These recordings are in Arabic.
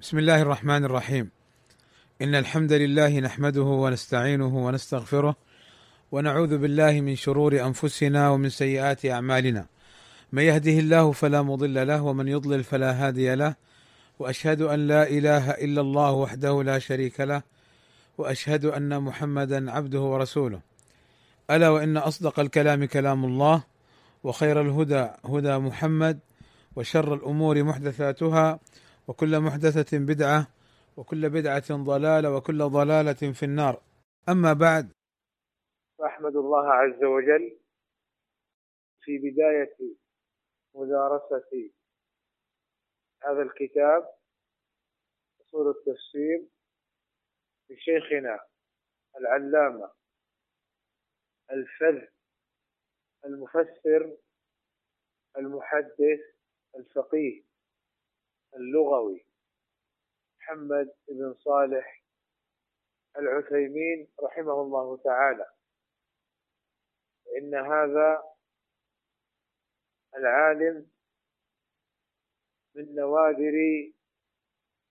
بسم الله الرحمن الرحيم. إن الحمد لله نحمده ونستعينه ونستغفره ونعوذ بالله من شرور أنفسنا ومن سيئات أعمالنا. من يهده الله فلا مضل له ومن يضلل فلا هادي له. وأشهد أن لا إله إلا الله وحده لا شريك له. وأشهد أن محمدا عبده ورسوله. ألا وإن أصدق الكلام كلام الله وخير الهدى هدى محمد وشر الأمور محدثاتها وكل محدثة بدعة وكل بدعة ضلالة وكل ضلالة في النار. أما بعد فأحمد الله عز وجل في بداية مدارسة هذا الكتاب أصول التفسير لشيخنا العلامة الفذ المفسر المحدث الفقيه. اللغوي. محمد بن صالح العثيمين رحمه الله تعالى. إن هذا العالم من نوادر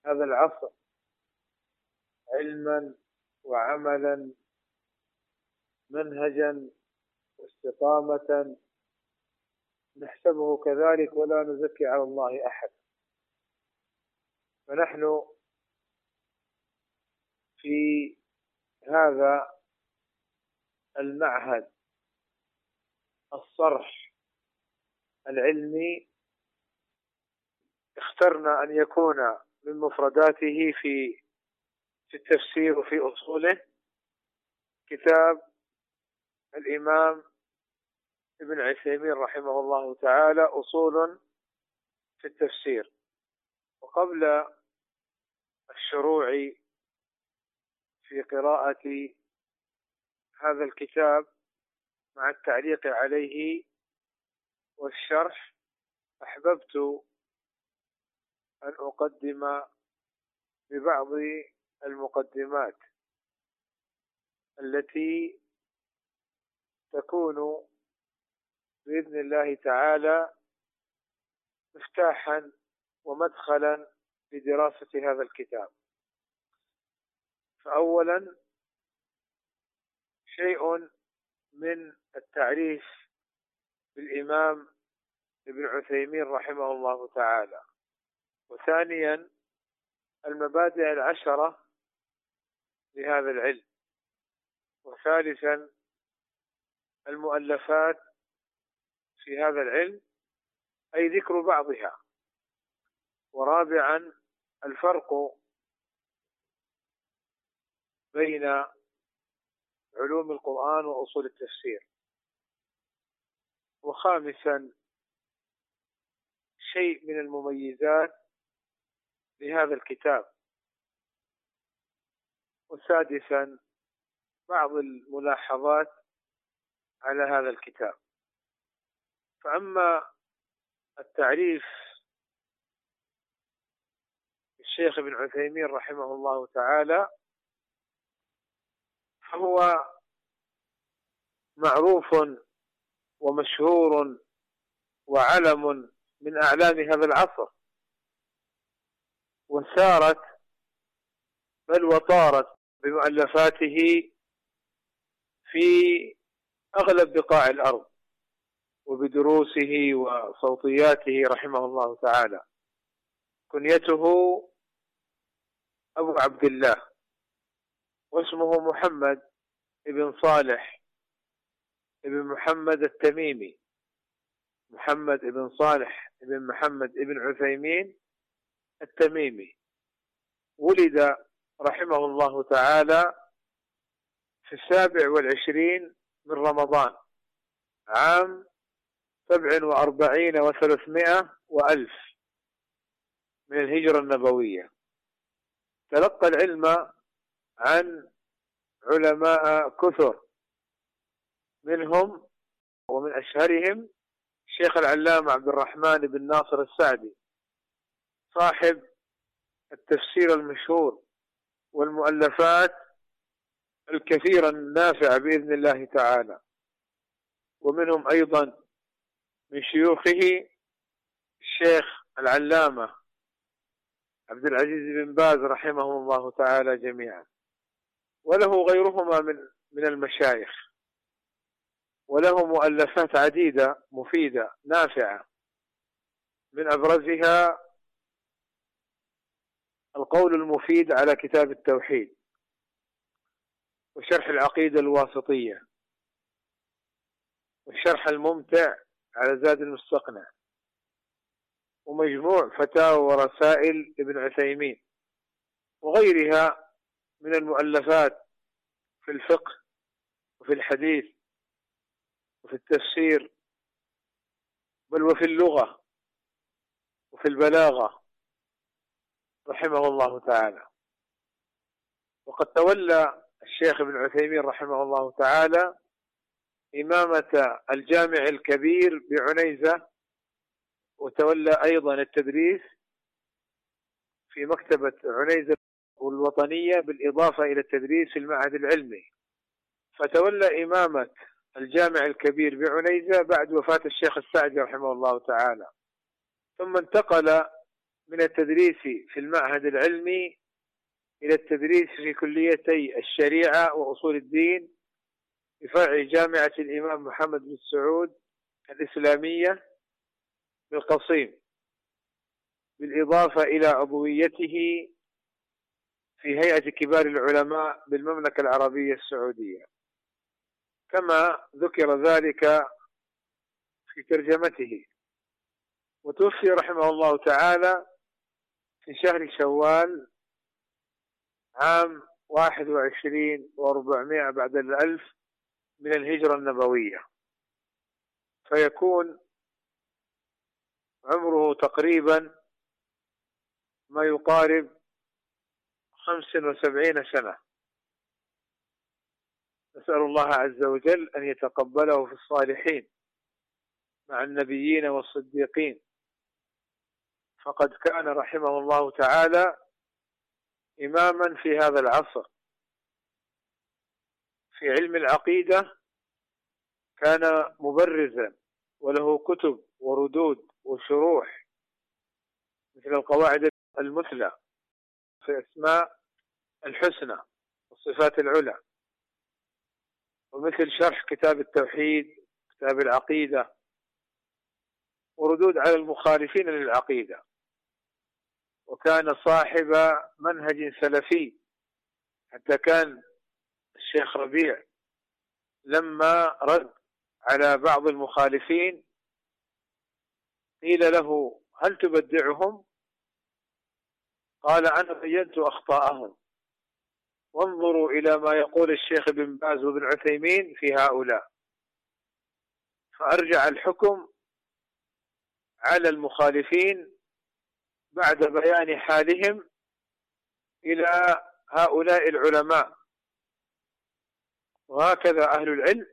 هذا العصر. علما وعملا منهجا واستقامة. نحسبه كذلك ولا نزكي على الله أحد. فنحن في هذا المعهد الصرح العلمي اخترنا أن يكون من مفرداته في في التفسير وفي أصوله كتاب الإمام ابن عثيمين رحمه الله تعالى أصول في التفسير. وقبل الشروع في قراءة هذا الكتاب مع التعليق عليه والشرح أحببت أن أقدم ببعض المقدمات التي تكون بإذن الله تعالى مفتاحا ومدخلا لدراسة هذا الكتاب. فأولا شيء من التعريف بالإمام ابن عثيمين رحمه الله تعالى. وثانيا المبادئ العشرة لهذا العلم. وثالثا المؤلفات في هذا العلم أي ذكر بعضها. ورابعا الفرق بين علوم القرآن وأصول التفسير. وخامسا شيء من المميزات لهذا الكتاب. وسادسا بعض الملاحظات على هذا الكتاب. فأما التعريف الشيخ ابن عثيمين رحمه الله تعالى فهو معروف ومشهور وعلم من أعلام هذا العصر. وسارت بل وطارت بمؤلفاته في أغلب بقاع الأرض وبدروسه وصوتياته رحمه الله تعالى. كنيته أبو عبد الله. واسمه محمد ابن صالح ابن محمد التميمي. محمد ابن صالح ابن محمد ابن عثيمين التميمي. ولد رحمه الله تعالى في السابع والعشرين من رمضان عام سبع وأربعين وثلاثمائة وألف من الهجرة النبوية. تلقى العلم عن علماء كثر. منهم ومن أشهرهم الشيخ العلامة عبد الرحمن بن ناصر السعدي صاحب التفسير المشهور والمؤلفات الكثيرة النافعة بإذن الله تعالى. ومنهم أيضا من شيوخه الشيخ العلامة عبد العزيز بن باز رحمهم الله تعالى جميعا. وله غيرهما من من المشايخ. وله مؤلفات عديدة مفيدة نافعة. من أبرزها القول المفيد على كتاب التوحيد وشرح العقيدة الواسطية والشرح الممتع على زاد المستقنع ومجموع فتاوى ورسائل ابن عثيمين وغيرها من المؤلفات في الفقه وفي الحديث وفي التفسير بل وفي اللغة وفي البلاغة رحمه الله تعالى. وقد تولى الشيخ ابن عثيمين رحمه الله تعالى إمامة الجامع الكبير بعنيزة وتولى أيضا التدريس في مكتبة عنيزة الوطنية بالإضافة إلى التدريس في المعهد العلمي. فتولى إمامة الجامع الكبير بعنيزة بعد وفاة الشيخ السعدي رحمه الله تعالى. ثم انتقل من التدريس في المعهد العلمي إلى التدريس في كليتي الشريعة وأصول الدين بفرع جامعة الإمام محمد بن سعود الإسلامية بالقصيم بالإضافة إلى عضويته في هيئة كبار العلماء بالمملكة العربية السعودية. كما ذكر ذلك في ترجمته. وتوفي رحمه الله تعالى في شهر شوال عام واحد وعشرين وأربعمائة بعد الألف من الهجرة النبوية. فيكون عمره تقريبا ما يقارب خمس وسبعين سنة. نسأل الله عز وجل أن يتقبله في الصالحين مع النبيين والصديقين. فقد كان رحمه الله تعالى إماما في هذا العصر. في علم العقيدة كان مبرزا وله كتب وردود وشروح مثل القواعد المثلى. في أسماء الحسنى والصفات العلى. ومثل شرح كتاب التوحيد كتاب العقيدة. وردود على المخالفين للعقيدة. وكان صاحب منهج سلفي حتى كان الشيخ ربيع لما رد على بعض المخالفين قيل له هل تبدعهم؟ قال أنا بينت أخطاءهم. وانظروا إلى ما يقول الشيخ ابن باز وابن عثيمين في هؤلاء. فأرجع الحكم على المخالفين بعد بيان حالهم إلى هؤلاء العلماء. وهكذا أهل العلم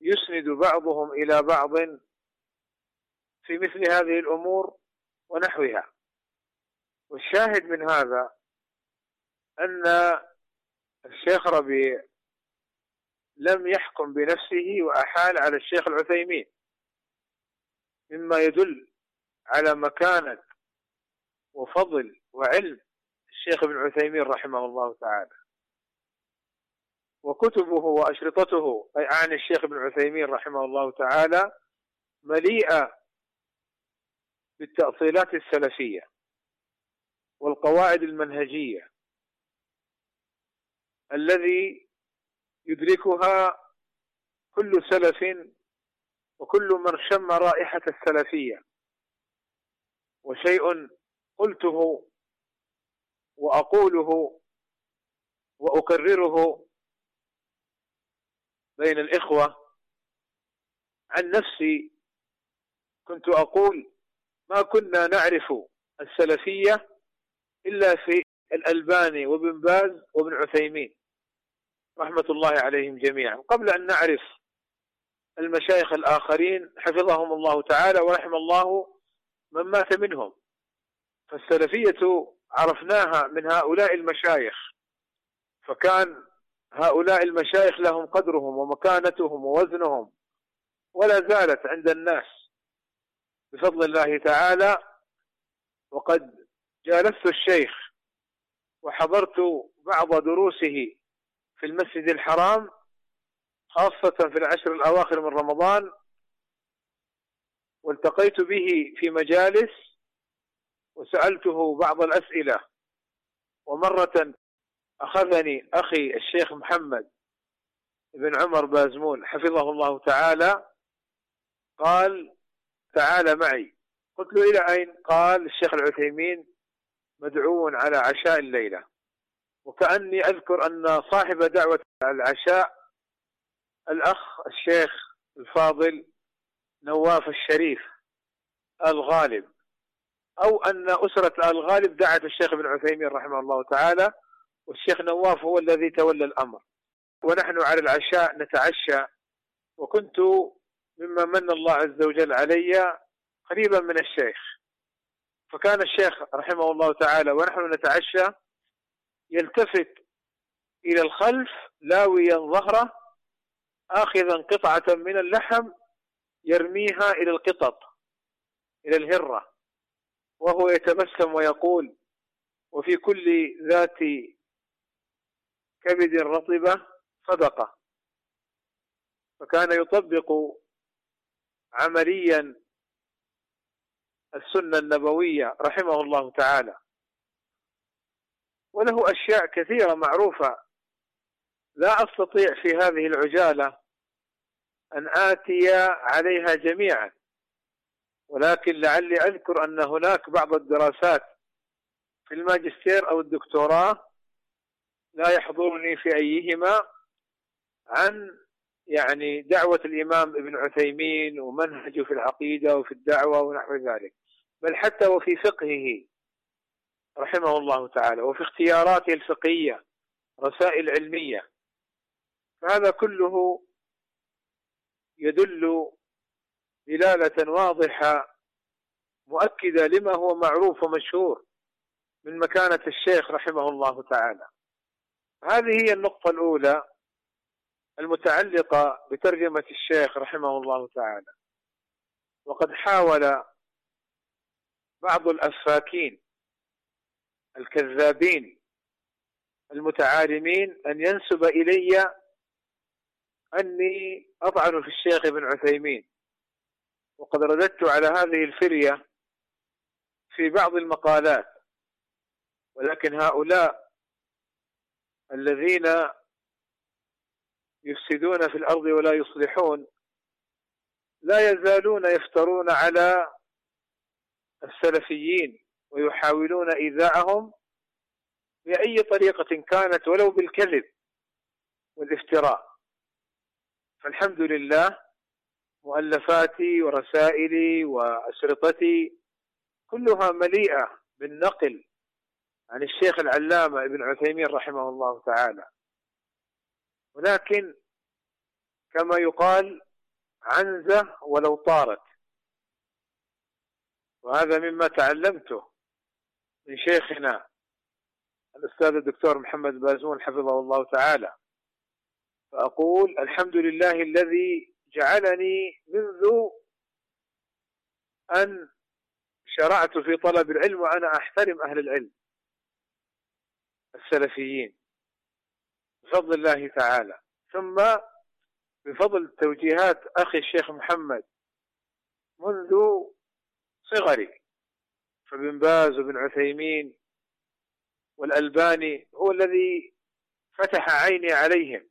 يسند بعضهم إلى بعض في مثل هذه الأمور ونحوها. والشاهد من هذا أن الشيخ ربيع لم يحكم بنفسه وأحال على الشيخ العثيمين. مما يدل على مكانة وفضل وعلم الشيخ ابن عثيمين رحمه الله تعالى. وكتبه وأشرطته أي عن الشيخ ابن عثيمين رحمه الله تعالى مليئة بالتأصيلات السلفية والقواعد المنهجية الذي يدركها كل سلف وكل من شم رائحة السلفية. وشيء قلته وأقوله وأكرره بين الإخوة عن نفسي كنت أقول ما كنا نعرف السلفية إلا في الألباني وابن باز وابن عثيمين. رحمة الله عليهم جميعا. قبل أن نعرف المشايخ الآخرين حفظهم الله تعالى ورحم الله من مات منهم. فالسلفية عرفناها من هؤلاء المشايخ. فكان هؤلاء المشايخ لهم قدرهم ومكانتهم ووزنهم ولا زالت عند الناس. بفضل الله تعالى وقد جالست الشيخ وحضرت بعض دروسه في المسجد الحرام خاصة في العشر الأواخر من رمضان والتقيت به في مجالس وسألته بعض الأسئلة ومرة أخذني أخي الشيخ محمد بن عمر بازمون حفظه الله تعالى قال تعال معي. قلت له إلى أين؟ قال الشيخ العثيمين مدعو على عشاء الليلة. وكأني أذكر أن صاحب دعوة العشاء الأخ الشيخ الفاضل نواف الشريف الغالب أو أن أسرة الغالب دعت الشيخ ابن عثيمين رحمه الله تعالى والشيخ نواف هو الذي تولى الأمر. ونحن على العشاء نتعشى وكنت مما من الله عز وجل علي قريبا من الشيخ. فكان الشيخ رحمه الله تعالى ونحن نتعشى يلتفت إلى الخلف لاويا ظهره آخذا قطعة من اللحم يرميها إلى القطط إلى الهرة وهو يتبسم ويقول وفي كل ذات كبد رطبة صدقة فكان يطبق عمليا السنة النبوية رحمه الله تعالى. وله أشياء كثيرة معروفة. لا أستطيع في هذه العجالة أن آتي عليها جميعا. ولكن لعلي أذكر أن هناك بعض الدراسات في الماجستير أو الدكتوراه لا يحضرني في أيهما عن يعني دعوة الإمام ابن عثيمين ومنهجه في العقيدة وفي الدعوة ونحو ذلك. بل حتى وفي فقهه. رحمه الله تعالى وفي اختياراته الفقهية رسائل علمية. فهذا كله يدل دلالة واضحة مؤكدة لما هو معروف ومشهور من مكانة الشيخ رحمه الله تعالى. هذه هي النقطة الأولى المتعلقة بترجمة الشيخ رحمه الله تعالى. وقد حاول بعض الأفاكين الكذابين المتعالمين أن ينسب إلي أني أطعن في الشيخ ابن عثيمين. وقد رددت على هذه الفرية في بعض المقالات ولكن هؤلاء الذين يفسدون في الأرض ولا يصلحون لا يزالون يفترون على السلفيين. ويحاولون إيذاءهم بأي طريقة كانت ولو بالكذب والافتراء. فالحمد لله مؤلفاتي ورسائلي وأشرطتي كلها مليئة بالنقل عن الشيخ العلامة ابن عثيمين رحمه الله تعالى. ولكن كما يقال عنزة ولو طارت. وهذا مما تعلمته. من شيخنا الأستاذ الدكتور محمد بازون حفظه الله تعالى. فأقول الحمد لله الذي جعلني منذ أن شرعت في طلب العلم وأنا أحترم أهل العلم السلفيين بفضل الله تعالى. ثم بفضل توجيهات أخي الشيخ محمد منذ صغري. فابن باز وابن عثيمين والألباني هو الذي فتح عيني عليهم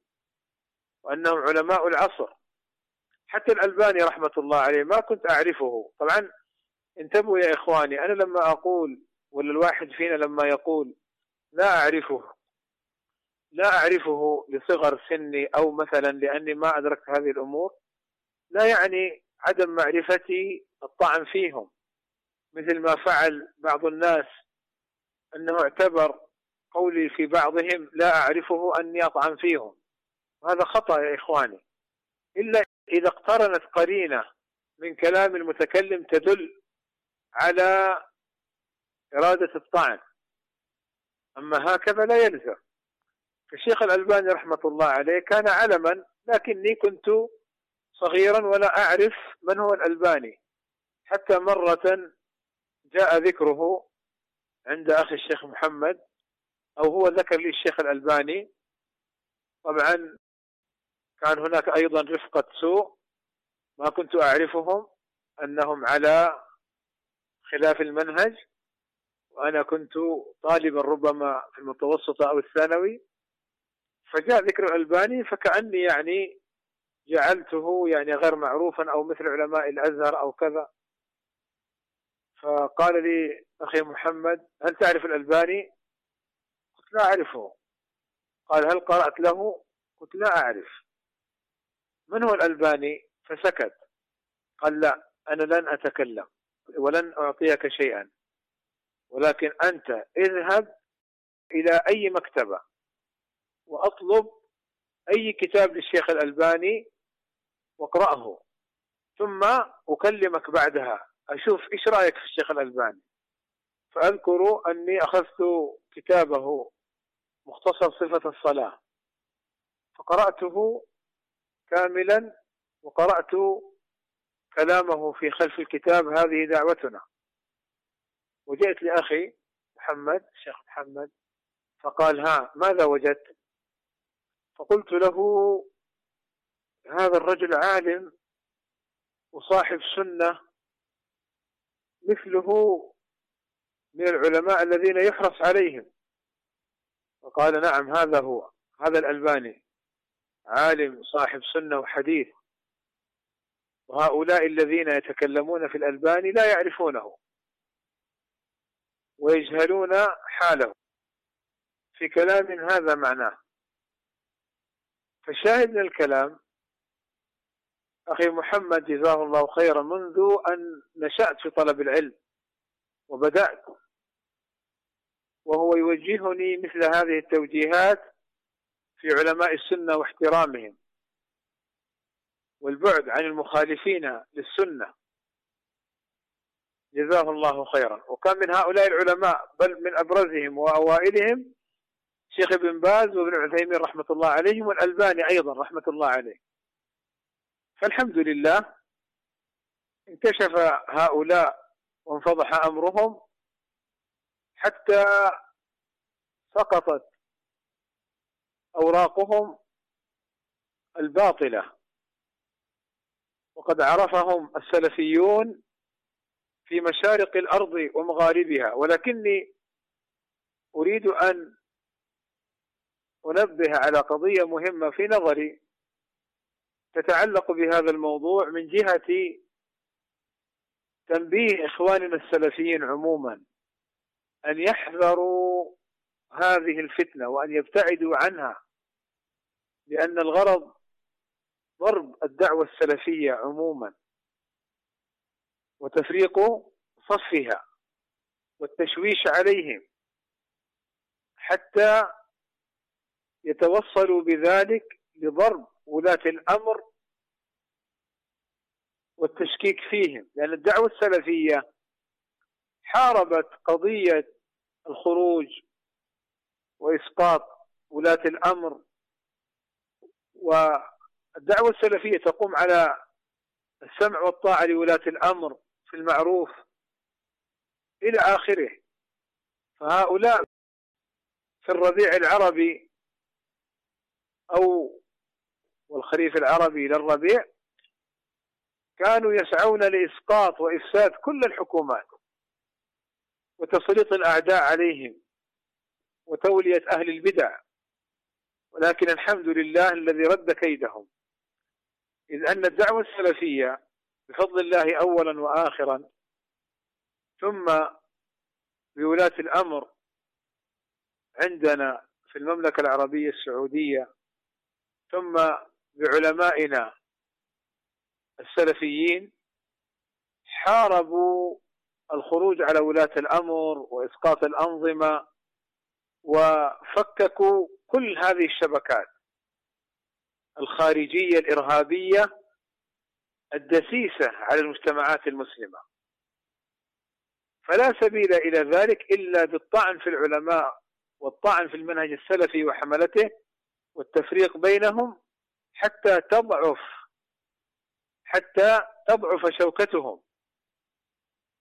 وأنهم علماء العصر. حتى الألباني رحمة الله عليه ما كنت أعرفه. طبعا انتبهوا يا إخواني أنا لما أقول ولا الواحد فينا لما يقول لا أعرفه لا أعرفه لصغر سني أو مثلا لأني ما أدركت هذه الأمور لا يعني عدم معرفتي الطعن فيهم. مثل ما فعل بعض الناس أنه اعتبر قولي في بعضهم لا أعرفه أني أطعن فيهم. وهذا خطأ يا إخواني. إلا إذا اقترنت قرينة من كلام المتكلم تدل على إرادة الطعن. أما هكذا لا يلزم. فالشيخ الألباني رحمة الله عليه كان علما لكني كنت صغيرا ولا أعرف من هو الألباني. حتى مرة جاء ذكره عند أخي الشيخ محمد أو هو ذكر لي الشيخ الألباني. طبعا كان هناك أيضا رفقة سوء ما كنت أعرفهم أنهم على خلاف المنهج وأنا كنت طالبا ربما في المتوسطة أو الثانوي. فجاء ذكر الألباني فكأني يعني جعلته يعني غير معروفا أو مثل علماء الأزهر أو كذا. فقال لي أخي محمد هل تعرف الألباني؟ قلت لا أعرفه. قال هل قرأت له؟ قلت لا أعرف. من هو الألباني؟ فسكت. قال لا أنا لن أتكلم ولن أعطيك شيئا. ولكن أنت اذهب إلى أي مكتبة وأطلب أي كتاب للشيخ الألباني واقرأه ثم أكلمك بعدها. أشوف إيش رأيك في الشيخ الألباني؟ فأذكر أني أخذت كتابه مختصر صفة الصلاة. فقرأته كاملا وقرأت كلامه في خلف الكتاب. هذه دعوتنا. وجئت لأخي محمد الشيخ محمد فقال ها ماذا وجدت؟ فقلت له هذا الرجل عالم وصاحب سنة مثله من العلماء الذين يحرص عليهم. فقال نعم هذا هو هذا الألباني عالم صاحب سنة وحديث. وهؤلاء الذين يتكلمون في الألباني لا يعرفونه ويجهلون حاله. في كلام هذا معناه. فالشاهد من الكلام أخي محمد جزاه الله خيرا منذ أن نشأت في طلب العلم وبدأت. وهو يوجهني مثل هذه التوجيهات في علماء السنة واحترامهم والبعد عن المخالفين للسنة. جزاه الله خيرا. وكان من هؤلاء العلماء بل من أبرزهم وأوائلهم شيخ ابن باز وابن عثيمين رحمة الله عليهم والألباني أيضا رحمة الله عليه. فالحمد لله انكشف هؤلاء وانفضح أمرهم حتى سقطت أوراقهم الباطلة. وقد عرفهم السلفيون في مشارق الأرض ومغاربها. ولكني أريد أن أنبه على قضية مهمة في نظري. تتعلق بهذا الموضوع من جهة تنبيه إخواننا السلفيين عموما أن يحذروا هذه الفتنة وأن يبتعدوا عنها لأن الغرض ضرب الدعوة السلفية عموما وتفريق صفها والتشويش عليهم حتى يتوصلوا بذلك لضرب ولاة الأمر والتشكيك فيهم لأن الدعوة السلفية حاربت قضية الخروج وإسقاط ولاة الأمر. والدعوة السلفية تقوم على السمع والطاعة لولاة الأمر في المعروف إلى آخره. فهؤلاء في الربيع العربي أو والخريف العربي للربيع كانوا يسعون لإسقاط وإفساد كل الحكومات وتسليط الأعداء عليهم وتولية أهل البدع ولكن الحمد لله الذي رد كيدهم. إذ أن الدعوة السلفية بفضل الله أولا وآخرا ثم بولاة الأمر عندنا في المملكة العربية السعودية ثم بعلمائنا السلفيين حاربوا الخروج على ولاة الأمر وإسقاط الأنظمة وفككوا كل هذه الشبكات الخارجية الإرهابية الدسيسة على المجتمعات المسلمة. فلا سبيل إلى ذلك إلا بالطعن في العلماء والطعن في المنهج السلفي وحملته والتفريق بينهم حتى تضعف حتى تضعف شوكتهم.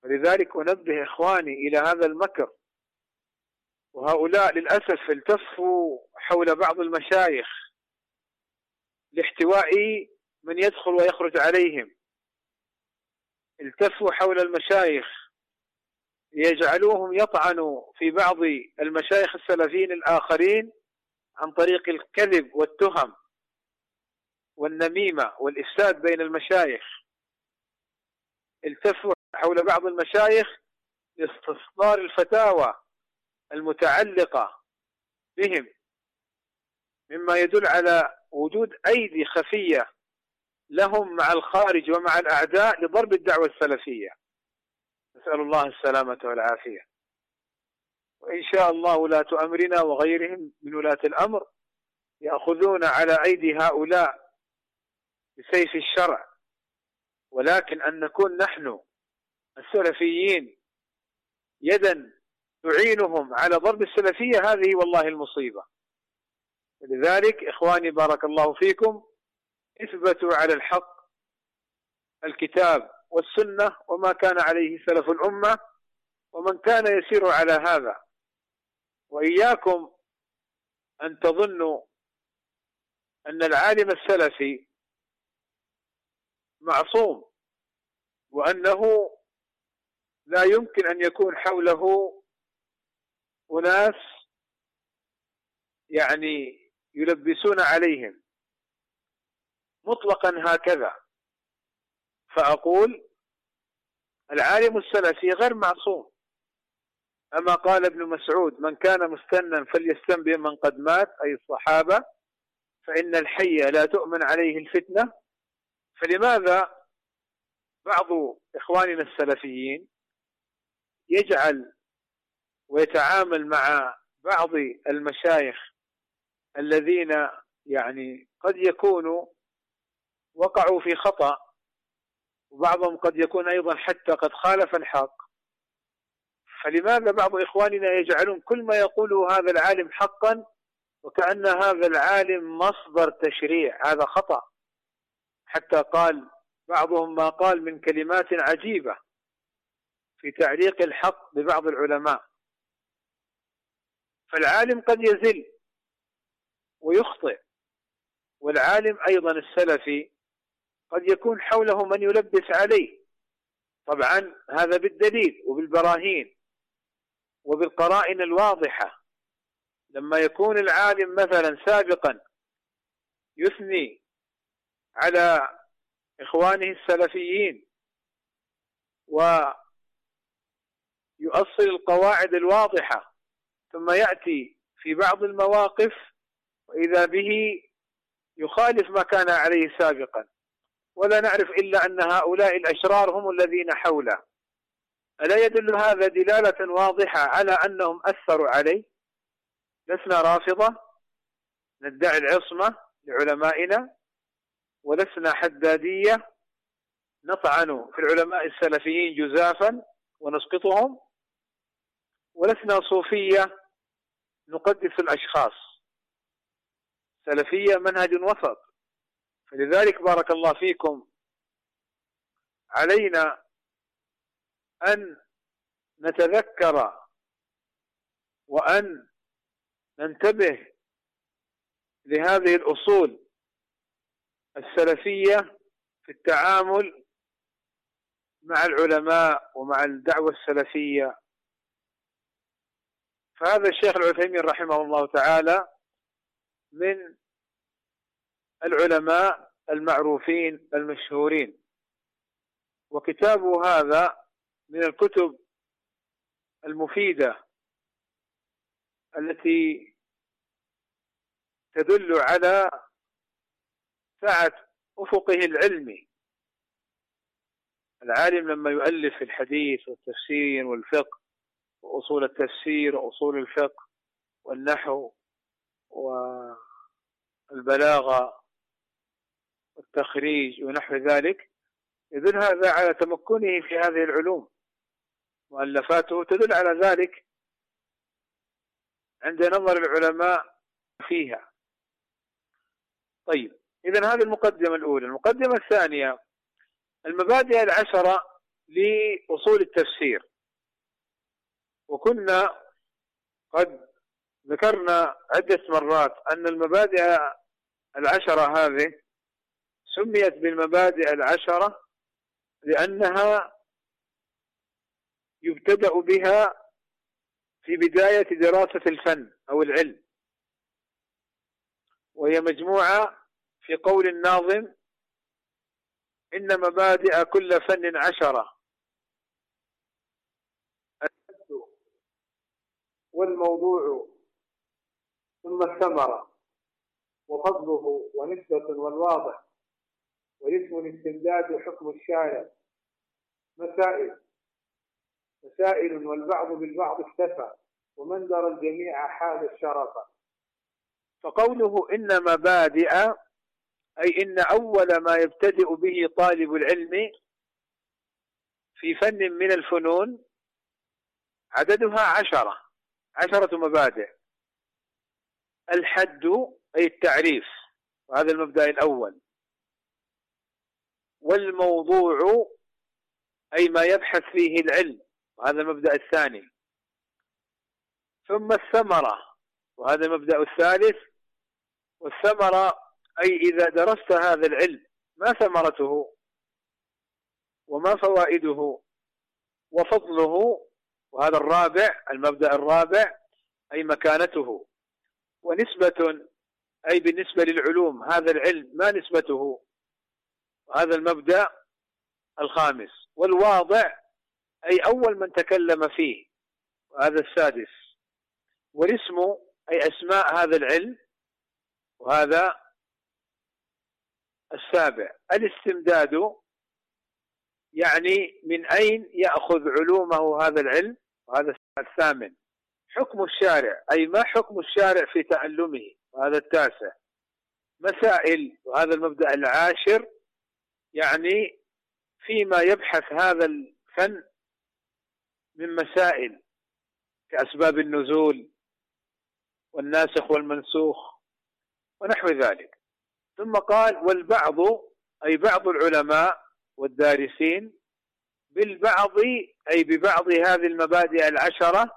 ولذلك أنبه إخواني إلى هذا المكر. وهؤلاء للأسف التفوا حول بعض المشايخ لاحتواء من يدخل ويخرج عليهم. التفوا حول المشايخ ليجعلوهم يطعنوا في بعض المشايخ السلفيين الآخرين عن طريق الكذب والتهم. والنميمة والإفساد بين المشايخ. التفوا حول بعض المشايخ لاستصدار الفتاوى المتعلقة بهم مما يدل على وجود أيدي خفية لهم مع الخارج ومع الأعداء لضرب الدعوة السلفية. نسأل الله السلامة والعافية. وإن شاء الله ولاة أمرنا وغيرهم من ولاة الأمر يأخذون على أيدي هؤلاء بسيف الشرع ولكن أن نكون نحن السلفيين يدا تعينهم على ضرب السلفية هذه والله المصيبة. لذلك إخواني بارك الله فيكم إثبتوا على الحق الكتاب والسنة وما كان عليه سلف الأمة ومن كان يسير على هذا. وإياكم أن تظنوا أن العالم السلفي معصوم وأنه لا يمكن أن يكون حوله أناس يعني يلبسون عليهم. مطلقا هكذا. فأقول العالم السلفي غير معصوم. أما قال ابن مسعود من كان مستنا فليستن بمن قد مات. أي الصحابة فإن الحي لا تؤمن عليه الفتنة. فلماذا بعض إخواننا السلفيين يجعل ويتعامل مع بعض المشايخ الذين يعني قد يكونوا وقعوا في خطأ وبعضهم قد يكون أيضا حتى قد خالف الحق فلماذا بعض إخواننا يجعلون كل ما يقوله هذا العالم حقا وكأن هذا العالم مصدر تشريع هذا خطأ؟ حتى قال بعضهم ما قال من كلمات عجيبة في تعليق الحق ببعض العلماء. فالعالم قد يزل ويخطئ والعالم أيضا السلفي قد يكون حوله من يلبس عليه. طبعا هذا بالدليل وبالبراهين وبالقرائن الواضحة. لما يكون العالم مثلا سابقا يثني على إخوانه السلفيين ويؤصل القواعد الواضحة ثم يأتي في بعض المواقف وإذا به يخالف ما كان عليه سابقا. ولا نعرف إلا أن هؤلاء الأشرار هم الذين حوله. ألا يدل هذا دلالة واضحة على أنهم أثروا عليه؟ لسنا رافضة؟ ندعي العصمة لعلمائنا؟ ولسنا حدادية نطعن في العلماء السلفيين جزافا ونسقطهم ولسنا صوفية نقدس الأشخاص. سلفية منهج وسط. فلذلك بارك الله فيكم علينا أن نتذكر وأن ننتبه لهذه الأصول. السلفية في التعامل مع العلماء ومع الدعوة السلفية. فهذا الشيخ العثيمين رحمه الله تعالى من العلماء المعروفين المشهورين. وكتابه هذا من الكتب المفيدة التي تدل على سعة أفقه العلمي العالم لما يؤلف الحديث والتفسير والفقه وأصول التفسير وأصول الفقه والنحو والبلاغة والتخريج ونحو ذلك يدل هذا على تمكنه في هذه العلوم. مؤلفاته تدل على ذلك عند نظر العلماء فيها. طيب إذا هذه المقدمة الأولى. المقدمة الثانية المبادئ العشرة لأصول التفسير. وكنا قد ذكرنا عدة مرات أن المبادئ العشرة هذه سميت بالمبادئ العشرة لأنها يبتدأ بها في بداية دراسة الفن أو العلم. وهي مجموعة في قول الناظم إن مبادئ كل فن عشرة. والموضوع ثم الثمرة وفضله ونسبة والواضح واسم الاستمداد حكم الشارع مسائل. مسائل والبعض بالبعض اكتفى ومن درى الجميع حال الشرف. فقوله إن مبادئ أي إن أول ما يبتدئ به طالب العلم في فن من الفنون عددها عشرة عشرة مبادئ. الحد أي التعريف وهذا المبدأ الأول. والموضوع أي ما يبحث فيه العلم وهذا المبدأ الثاني. ثم الثمرة وهذا المبدأ الثالث. والثمرة أي إذا درست هذا العلم ما ثمرته وما فوائده وفضله وهذا الرابع المبدأ الرابع أي مكانته. ونسبة أي بالنسبة للعلوم هذا العلم ما نسبته؟ وهذا المبدأ الخامس. والواضع أي أول من تكلم فيه وهذا السادس. والاسم أي أسماء هذا العلم وهذا السابع. الاستمداد يعني من أين يأخذ علومه هذا العلم؟ وهذا الثامن. حكم الشارع أي ما حكم الشارع في تعلمه وهذا التاسع. مسائل وهذا المبدأ العاشر يعني فيما يبحث هذا الفن من مسائل كأسباب النزول والناسخ والمنسوخ ونحو ذلك. ثم قال والبعض أي بعض العلماء والدارسين بالبعض أي ببعض هذه المبادئ العشرة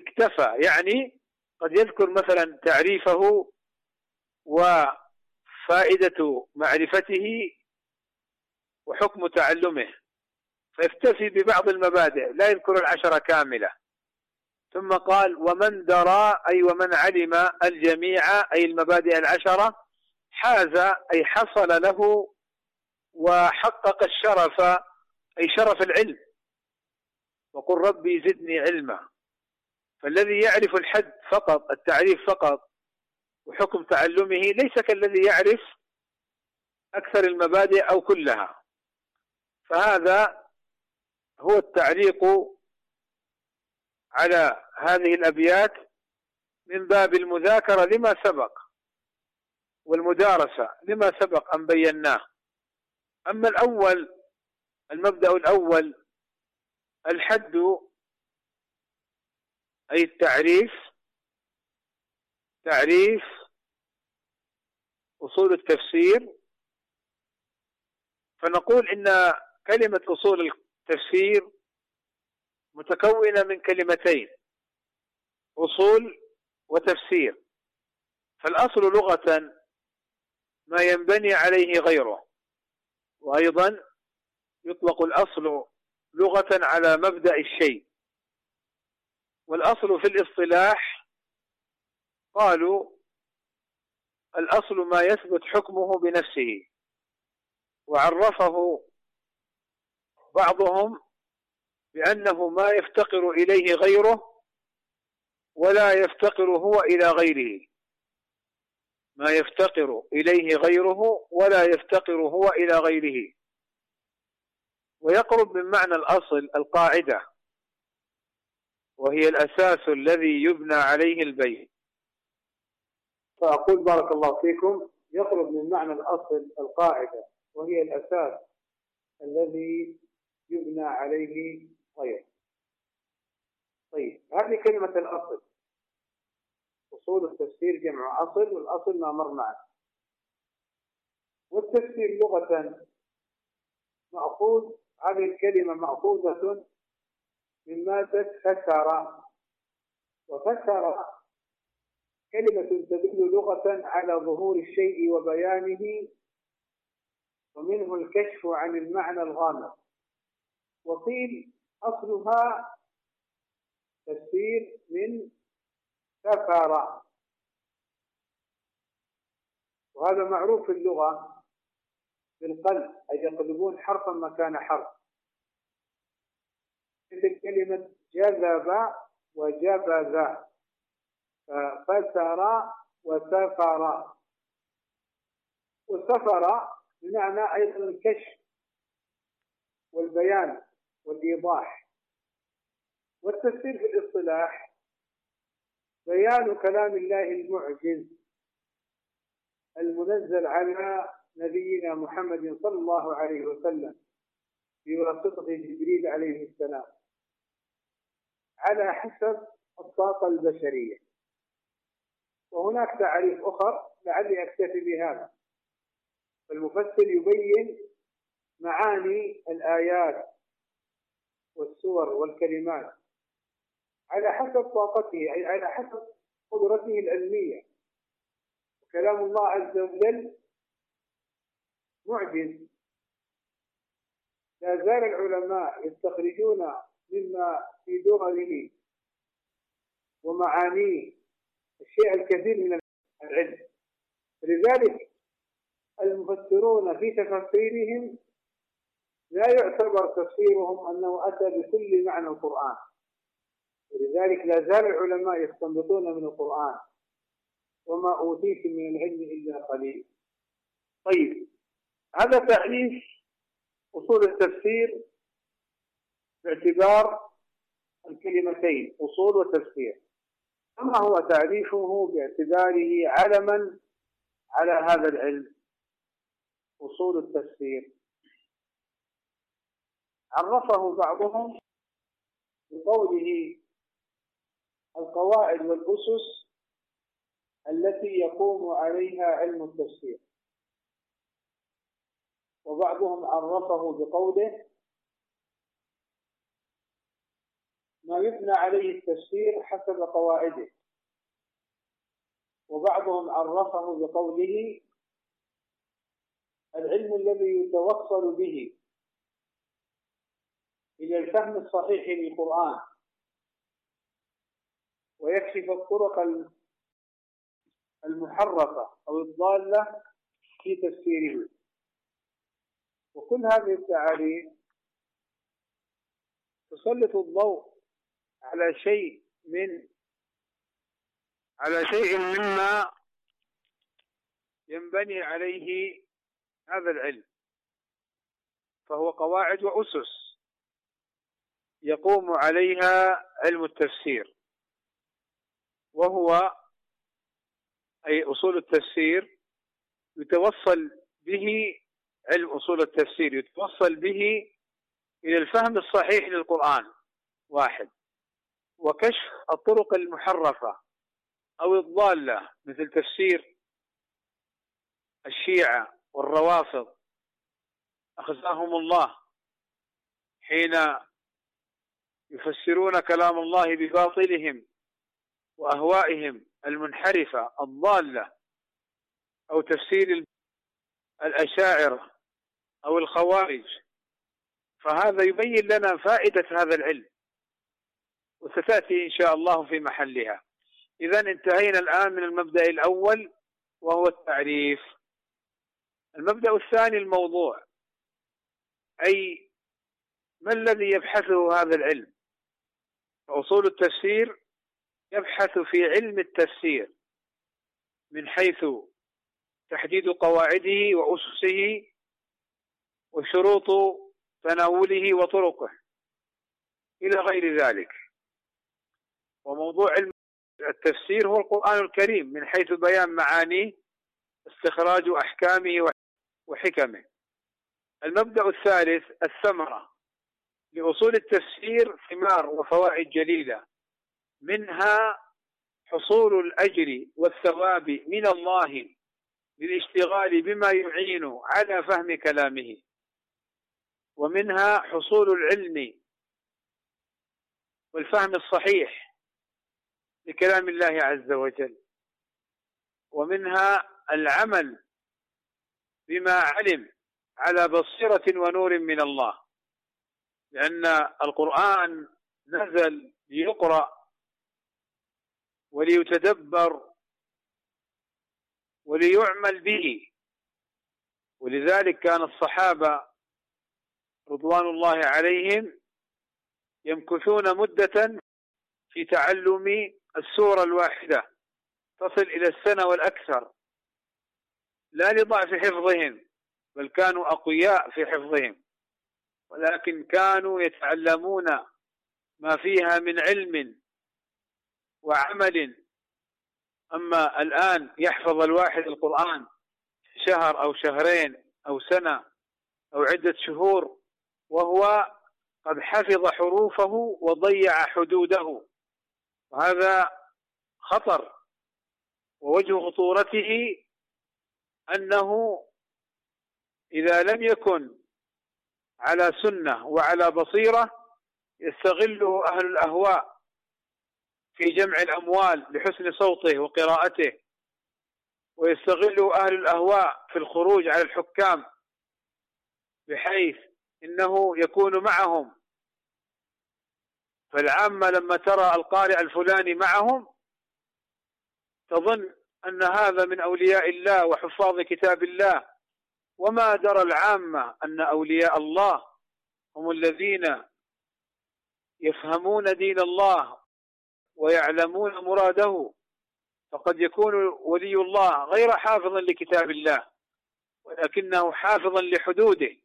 اكتفى. يعني قد يذكر مثلا تعريفه وفائدة معرفته وحكم تعلمه فيكتفي ببعض المبادئ لا يذكر العشرة كاملة. ثم قال ومن درى أي ومن علم الجميع أي المبادئ العشرة حاز أي حصل له وحقق الشرف أي شرف العلم. وقل ربي زدني علما. فالذي يعرف الحد فقط التعريف فقط وحكم تعلمه ليس كالذي يعرف أكثر المبادئ أو كلها. فهذا هو التعليق على هذه الأبيات من باب المذاكرة لما سبق. والمدارسة لما سبق أن بيناه. أما الأول المبدأ الأول الحد أي التعريف تعريف أصول التفسير. فنقول إن كلمة أصول التفسير متكونة من كلمتين أصول وتفسير. فالأصل لغة ما ينبني عليه غيره. وأيضا يطلق الأصل لغة على مبدأ الشيء. والأصل في الاصطلاح قالوا الأصل ما يثبت حكمه بنفسه. وعرفه بعضهم بأنه ما يفتقر إليه غيره ولا يفتقر هو إلى غيره. ما يفتقر إليه غيره ولا يفتقر هو إلى غيره. ويقرب من معنى الأصل القاعدة وهي الأساس الذي يبنى عليه البيت. فأقول بارك الله فيكم يقرب من معنى الأصل القاعدة وهي الأساس الذي يبنى عليه غيره طيب هذه كلمة الأصل. أصول التفسير جمع أصل والأصل ما مر معنا والتفسير لغة مأخوذ هذه الكلمة مأخوذة من مادة فسر وفسر كلمة تدل لغة على ظهور الشيء وبيانه ومنه الكشف عن المعنى الغامض. وقيل أصلها تفسير من سفر. وهذا معروف في اللغة بالقلب أي يقلبون حرفا مكان حرف. مثل كلمة جذب وجبذ. فسر وسفر. وسفر بمعنى أيضا الكشف والبيان والإيضاح. والتفسير في الاصطلاح بيان كلام الله المعجز المنزل على نبينا محمد صلى الله عليه وسلم بواسطة جبريل عليه السلام على حسب الطاقة البشرية. وهناك تعريف أخر لعلي أكتفي بهذا. فالمفسر يبين معاني الآيات والسور والكلمات. على حسب طاقته أي على حسب قدرته العلمية. وكلام الله عز وجل معجز. لا زال العلماء يستخرجون مما في دغله ومعانيه الشيء الكثير من العلم. لذلك المفسرون في تفسيرهم لا يعتبر تفسيرهم أنه أتى بكل معنى القرآن. ولذلك لا زال العلماء يستنبطون من القرآن وما أوتيتم من العلم إلا قليل. طيب هذا تعريف أصول التفسير باعتبار الكلمتين أصول وتفسير. أما هو تعريفه باعتباره علما على هذا العلم أصول التفسير. عرفه بعضهم بقوله القواعد والأسس التي يقوم عليها علم التفسير. وبعضهم عرفه بقوله ما يبنى عليه التفسير حسب قواعده. وبعضهم عرفه بقوله العلم الذي يتوصل به إلى الفهم الصحيح للقرآن. ويكشف الطرق المحرفة أو الضالة في تفسيره. وكل هذه التعاليم تسلط الضوء على شيء من على شيء مما ينبني عليه هذا العلم فهو قواعد وأسس يقوم عليها علم التفسير. وهو أي أصول التفسير يتوصل به علم أصول التفسير يتوصل به إلى الفهم الصحيح للقرآن واحد. وكشف الطرق المحرفة أو الضالة مثل تفسير الشيعة والروافض أخزاهم الله حين يفسرون كلام الله بباطلهم. وأهوائهم المنحرفة الضالة أو تفسير الأشاعرة أو الخوارج. فهذا يبين لنا فائدة هذا العلم وستأتي إن شاء الله في محلها. إذا انتهينا الآن من المبدأ الأول وهو التعريف. المبدأ الثاني الموضوع أي ما الذي يبحثه هذا العلم؟ أصول التفسير يبحث في علم التفسير من حيث تحديد قواعده وأسسه وشروط تناوله وطرقه إلى غير ذلك. وموضوع علم التفسير هو القرآن الكريم من حيث بيان معانيه استخراج أحكامه وحكمه. المبدأ الثالث الثمرة لأصول التفسير ثمار وفوائد جليلة. منها حصول الأجر والثواب من الله للاشتغال بما يعين على فهم كلامه. ومنها حصول العلم والفهم الصحيح لكلام الله عز وجل. ومنها العمل بما علم على بصيرة ونور من الله. لأن القرآن نزل ليقرأ وليتدبر وليعمل به. ولذلك كان الصحابة رضوان الله عليهم يمكثون مدة في تعلم السورة الواحدة تصل إلى السنة والأكثر. لا لضعف حفظهم بل كانوا أقوياء في حفظهم. ولكن كانوا يتعلمون ما فيها من علم وعمل. أما الآن يحفظ الواحد القرآن شهر أو شهرين أو سنة أو عدة شهور وهو قد حفظ حروفه وضيع حدوده. وهذا خطر. ووجه خطورته أنه إذا لم يكن على سنة وعلى بصيرة يستغله أهل الأهواء. في جمع الأموال لحسن صوته وقراءته ويستغله أهل الأهواء في الخروج على الحكام بحيث إنه يكون معهم. فالعامة لما ترى القارئ الفلاني معهم تظن أن هذا من أولياء الله وحفاظ كتاب الله. وما درى العامة أن أولياء الله هم الذين يفهمون دين الله ويعلمون مراده. فقد يكون ولي الله غير حافظ لكتاب الله ولكنه حافظا لحدوده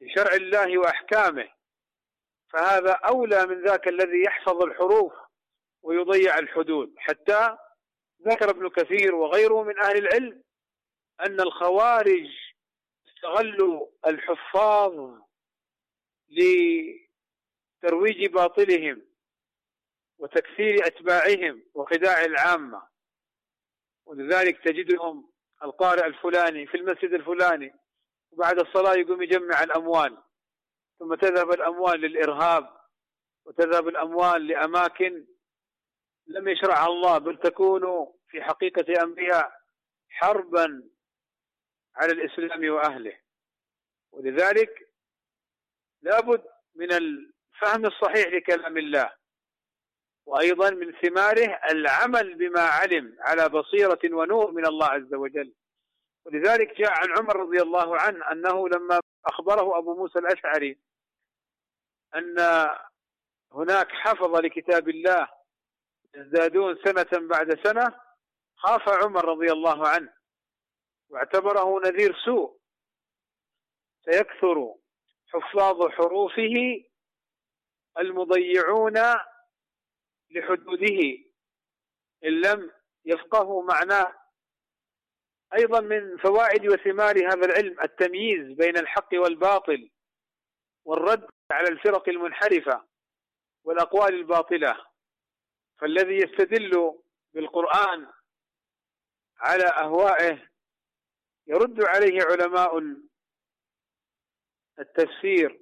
لشرع الله وأحكامه. فهذا أولى من ذاك الذي يحفظ الحروف ويضيع الحدود. حتى ذكر ابن كثير وغيره من أهل العلم أن الخوارج استغلوا الحفاظ لترويج باطلهم. وتكثير أتباعهم وخداع العامة. ولذلك تجدهم القارئ الفلاني في المسجد الفلاني وبعد الصلاة يقوم يجمع الأموال. ثم تذهب الأموال للإرهاب وتذهب الأموال لأماكن لم يشرعها الله بل تكون في حقيقة أمرها حربا على الإسلام وأهله. ولذلك لابد من الفهم الصحيح لكلام الله. وأيضا من ثماره العمل بما علم على بصيرة ونور من الله عز وجل. ولذلك جاء عن عمر رضي الله عنه أنه لما أخبره أبو موسى الأشعري أن هناك حفظ لكتاب الله يزدادون سنة بعد سنة خاف عمر رضي الله عنه واعتبره نذير سوء. سيكثر حفاظ حروفه المضيعون لحدوده إن لم يفقهوا معناه. أيضا من فوائد وثمار هذا العلم التمييز بين الحق والباطل والرد على الفرق المنحرفة والأقوال الباطلة. فالذي يستدل بالقرآن على أهوائه يرد عليه علماء التفسير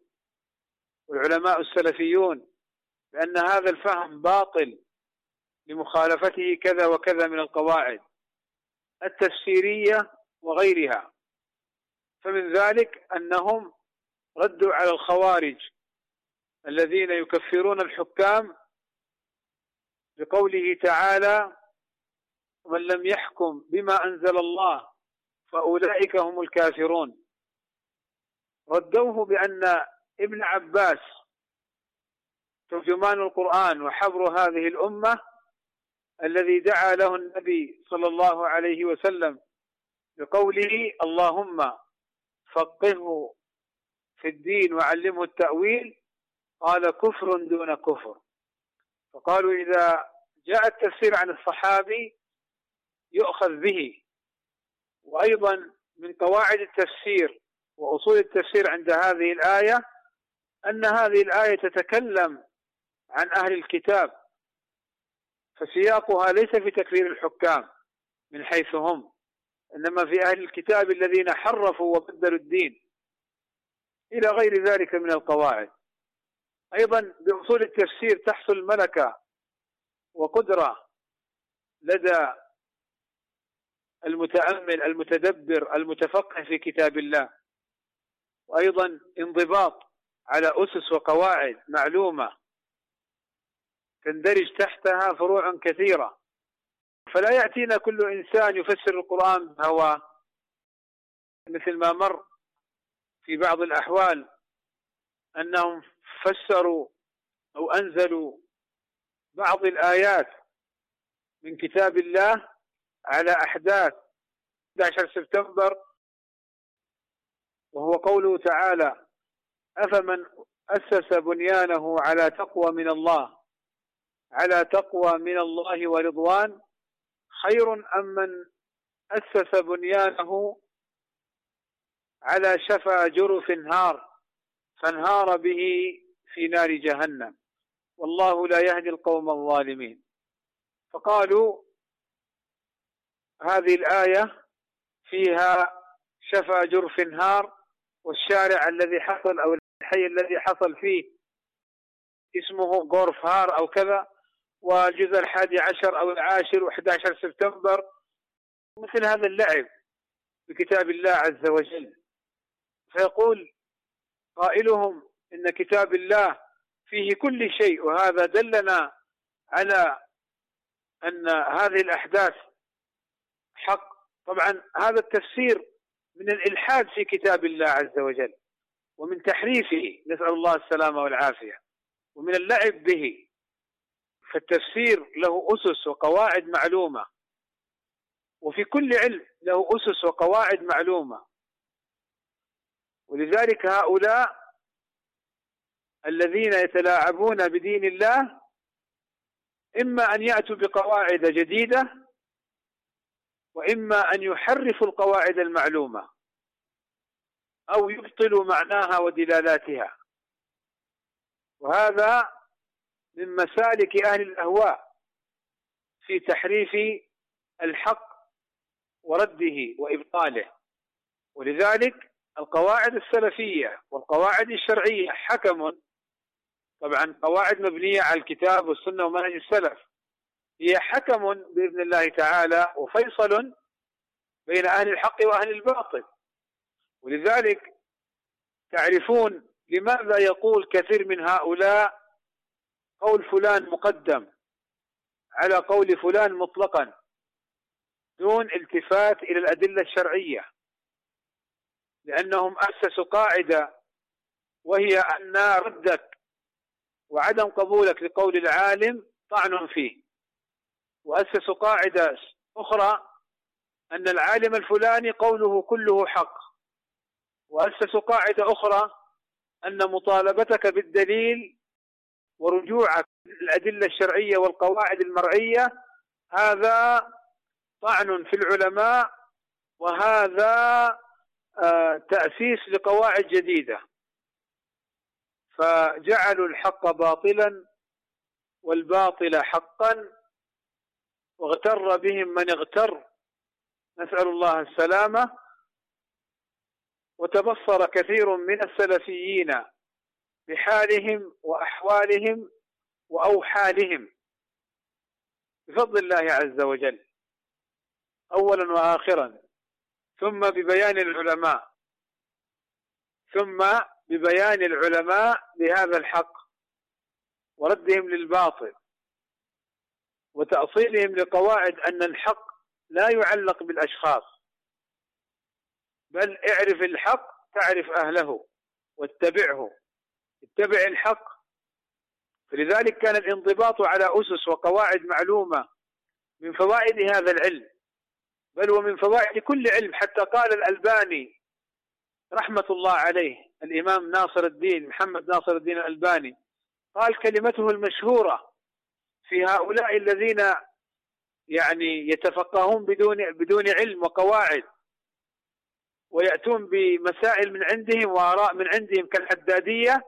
والعلماء السلفيون. بأن هذا الفهم باطل لمخالفته كذا وكذا من القواعد التفسيرية وغيرها. فمن ذلك أنهم ردوا على الخوارج الذين يكفرون الحكام بقوله تعالى ومن لم يحكم بما أنزل الله فأولئك هم الكافرون ردوه بأن ابن عباس ترجمان القرآن وحبر هذه الأمة الذي دعا له النبي صلى الله عليه وسلم بقوله اللهم فقهه في الدين وعلمه التأويل قال كفر دون كفر. فقالوا إذا جاء التفسير عن الصحابي يؤخذ به. وأيضا من قواعد التفسير وأصول التفسير عند هذه الآية أن هذه الآية تتكلم عن أهل الكتاب فسياقها ليس في تكفير الحكام من حيث هم إنما في أهل الكتاب الذين حرفوا وبدلوا الدين إلى غير ذلك من القواعد. أيضا بأصول التفسير تحصل ملكة وقدرة لدى المتأمل المتدبر المتفقه في كتاب الله. وأيضا انضباط على أسس وقواعد معلومة تندرج تحتها فروع كثيرة. فلا يأتينا كل إنسان يفسر القرآن بهواه مثل ما مر في بعض الأحوال أنهم فسروا أو أنزلوا بعض الآيات من كتاب الله على أحداث 11 سبتمبر وهو قوله تعالى أفمن أسس بنيانه على تقوى من الله؟ على تقوى من الله ورضوان خير أم من أسس بنيانه على شفا جرف نهار فانهار به في نار جهنم. والله لا يهدي القوم الظالمين. فقالوا هذه الآية فيها شفا جرف نهار والشارع الذي حصل أو الحي الذي حصل فيه اسمه غورف هار أو كذا والجزء الحادي عشر أو العاشر وحد عشر سبتمبر مثل هذا اللعب بكتاب الله عز وجل. فيقول قائلهم إن كتاب الله فيه كل شيء وهذا دلنا على أن هذه الأحداث حق. طبعا هذا التفسير من الإلحاد في كتاب الله عز وجل ومن تحريفه نسأل الله السلامة والعافية ومن اللعب به. فالتفسير له أسس وقواعد معلومة. وفي كل علم له أسس وقواعد معلومة. ولذلك هؤلاء الذين يتلاعبون بدين الله إما أن يأتوا بقواعد جديدة وإما أن يحرفوا القواعد المعلومة أو يبطلوا معناها ودلالاتها. وهذا من مسالك أهل الأهواء في تحريف الحق ورده وإبطاله. ولذلك القواعد السلفية والقواعد الشرعية حكم طبعا قواعد مبنية على الكتاب والسنة ومنهج السلف. هي حكم بإذن الله تعالى وفيصل بين أهل الحق وأهل الباطل. ولذلك تعرفون لماذا يقول كثير من هؤلاء قول فلان مقدم على قول فلان مطلقا دون التفات إلى الأدلة الشرعية لأنهم أسسوا قاعدة وهي أن ردك وعدم قبولك لقول العالم طعن فيه. وأسسوا قاعدة أخرى أن العالم الفلاني قوله كله حق. وأسسوا قاعدة أخرى أن مطالبتك بالدليل ورجوعك الأدلة الشرعية والقواعد المرعية هذا طعن في العلماء وهذا آه، تأسيس لقواعد جديدة. فجعلوا الحق باطلا والباطل حقا واغتر بهم من اغتر. نسأل الله السلامة. وتبصر كثير من السلفيين بحالهم وأحوالهم وأوحالهم. بفضل الله عز وجل. أولا وآخرا. ثم ببيان العلماء. ثم ببيان العلماء لهذا الحق. وردهم للباطل. وتأصيلهم لقواعد أن الحق لا يعلق بالأشخاص. بل اعرف الحق تعرف أهله. واتبعه. اتبع الحق. فلذلك كان الانضباط على أسس وقواعد معلومة من فوائد هذا العلم بل ومن فوائد كل علم. حتى قال الألباني رحمة الله عليه الإمام ناصر الدين محمد ناصر الدين الألباني قال كلمته المشهورة في هؤلاء الذين يعني يتفقهون بدون بدون علم وقواعد ويأتون بمسائل من عندهم وآراء من عندهم كالحدادية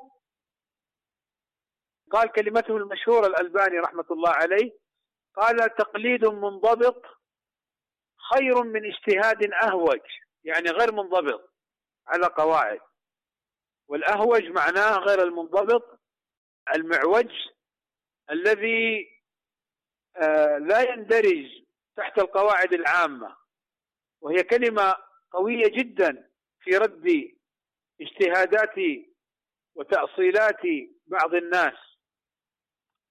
قال كلمته المشهورة الألباني رحمة الله عليه قال تقليد منضبط خير من اجتهاد أهوج. يعني غير منضبط على قواعد. والأهوج معناه غير المنضبط المعوج الذي آه، لا يندرج تحت القواعد العامة. وهي كلمة قوية جدا في رد اجتهادات وتأصيلات بعض الناس.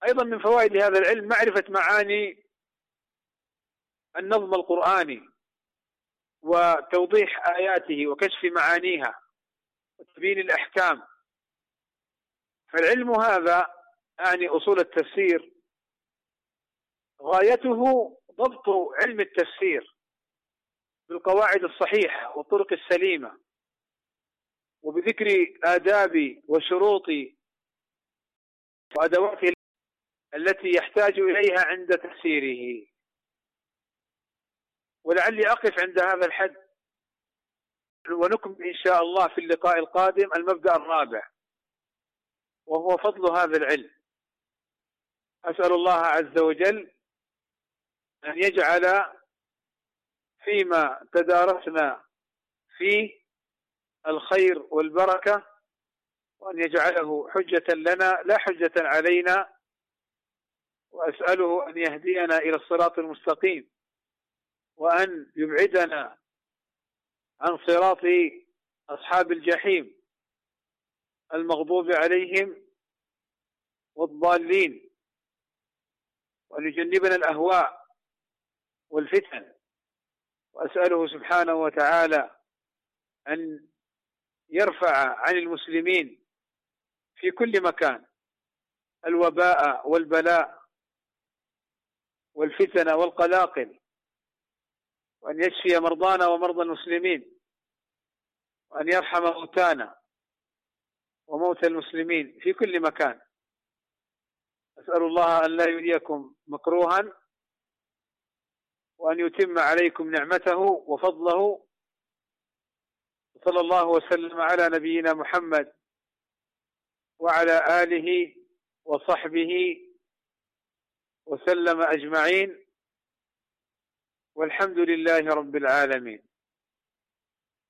أيضا من فوائد هذا العلم معرفة معاني النظم القرآني وتوضيح آياته وكشف معانيها وتبيين الأحكام. فالعلم هذا يعني أصول التفسير. غايته ضبط علم التفسير بالقواعد الصحيحة والطرق السليمة وبذكر آداب وشروط وأدوات التي يحتاج إليها عند تفسيره. ولعلي أقف عند هذا الحد ونكمل إن شاء الله في اللقاء القادم المبدأ الرابع وهو فضل هذا العلم. أسأل الله عز وجل أن يجعل فيما تدارسنا فيه الخير والبركة وأن يجعله حجة لنا لا حجة علينا وأسأله أن يهدينا إلى الصراط المستقيم وأن يبعدنا عن صراط أصحاب الجحيم المغضوب عليهم والضالين وأن يجنبنا الأهواء والفتن. وأسأله سبحانه وتعالى أن يرفع عن المسلمين في كل مكان الوباء والبلاء والفتن والقلاقل وأن يشفي مرضانا ومرضى المسلمين وأن يرحم موتانا وموتى المسلمين في كل مكان. أسأل الله أن لا يريكم مكروها وأن يتم عليكم نعمته وفضله. صلى الله وسلم على نبينا محمد وعلى آله وصحبه وسلم أجمعين والحمد لله رب العالمين.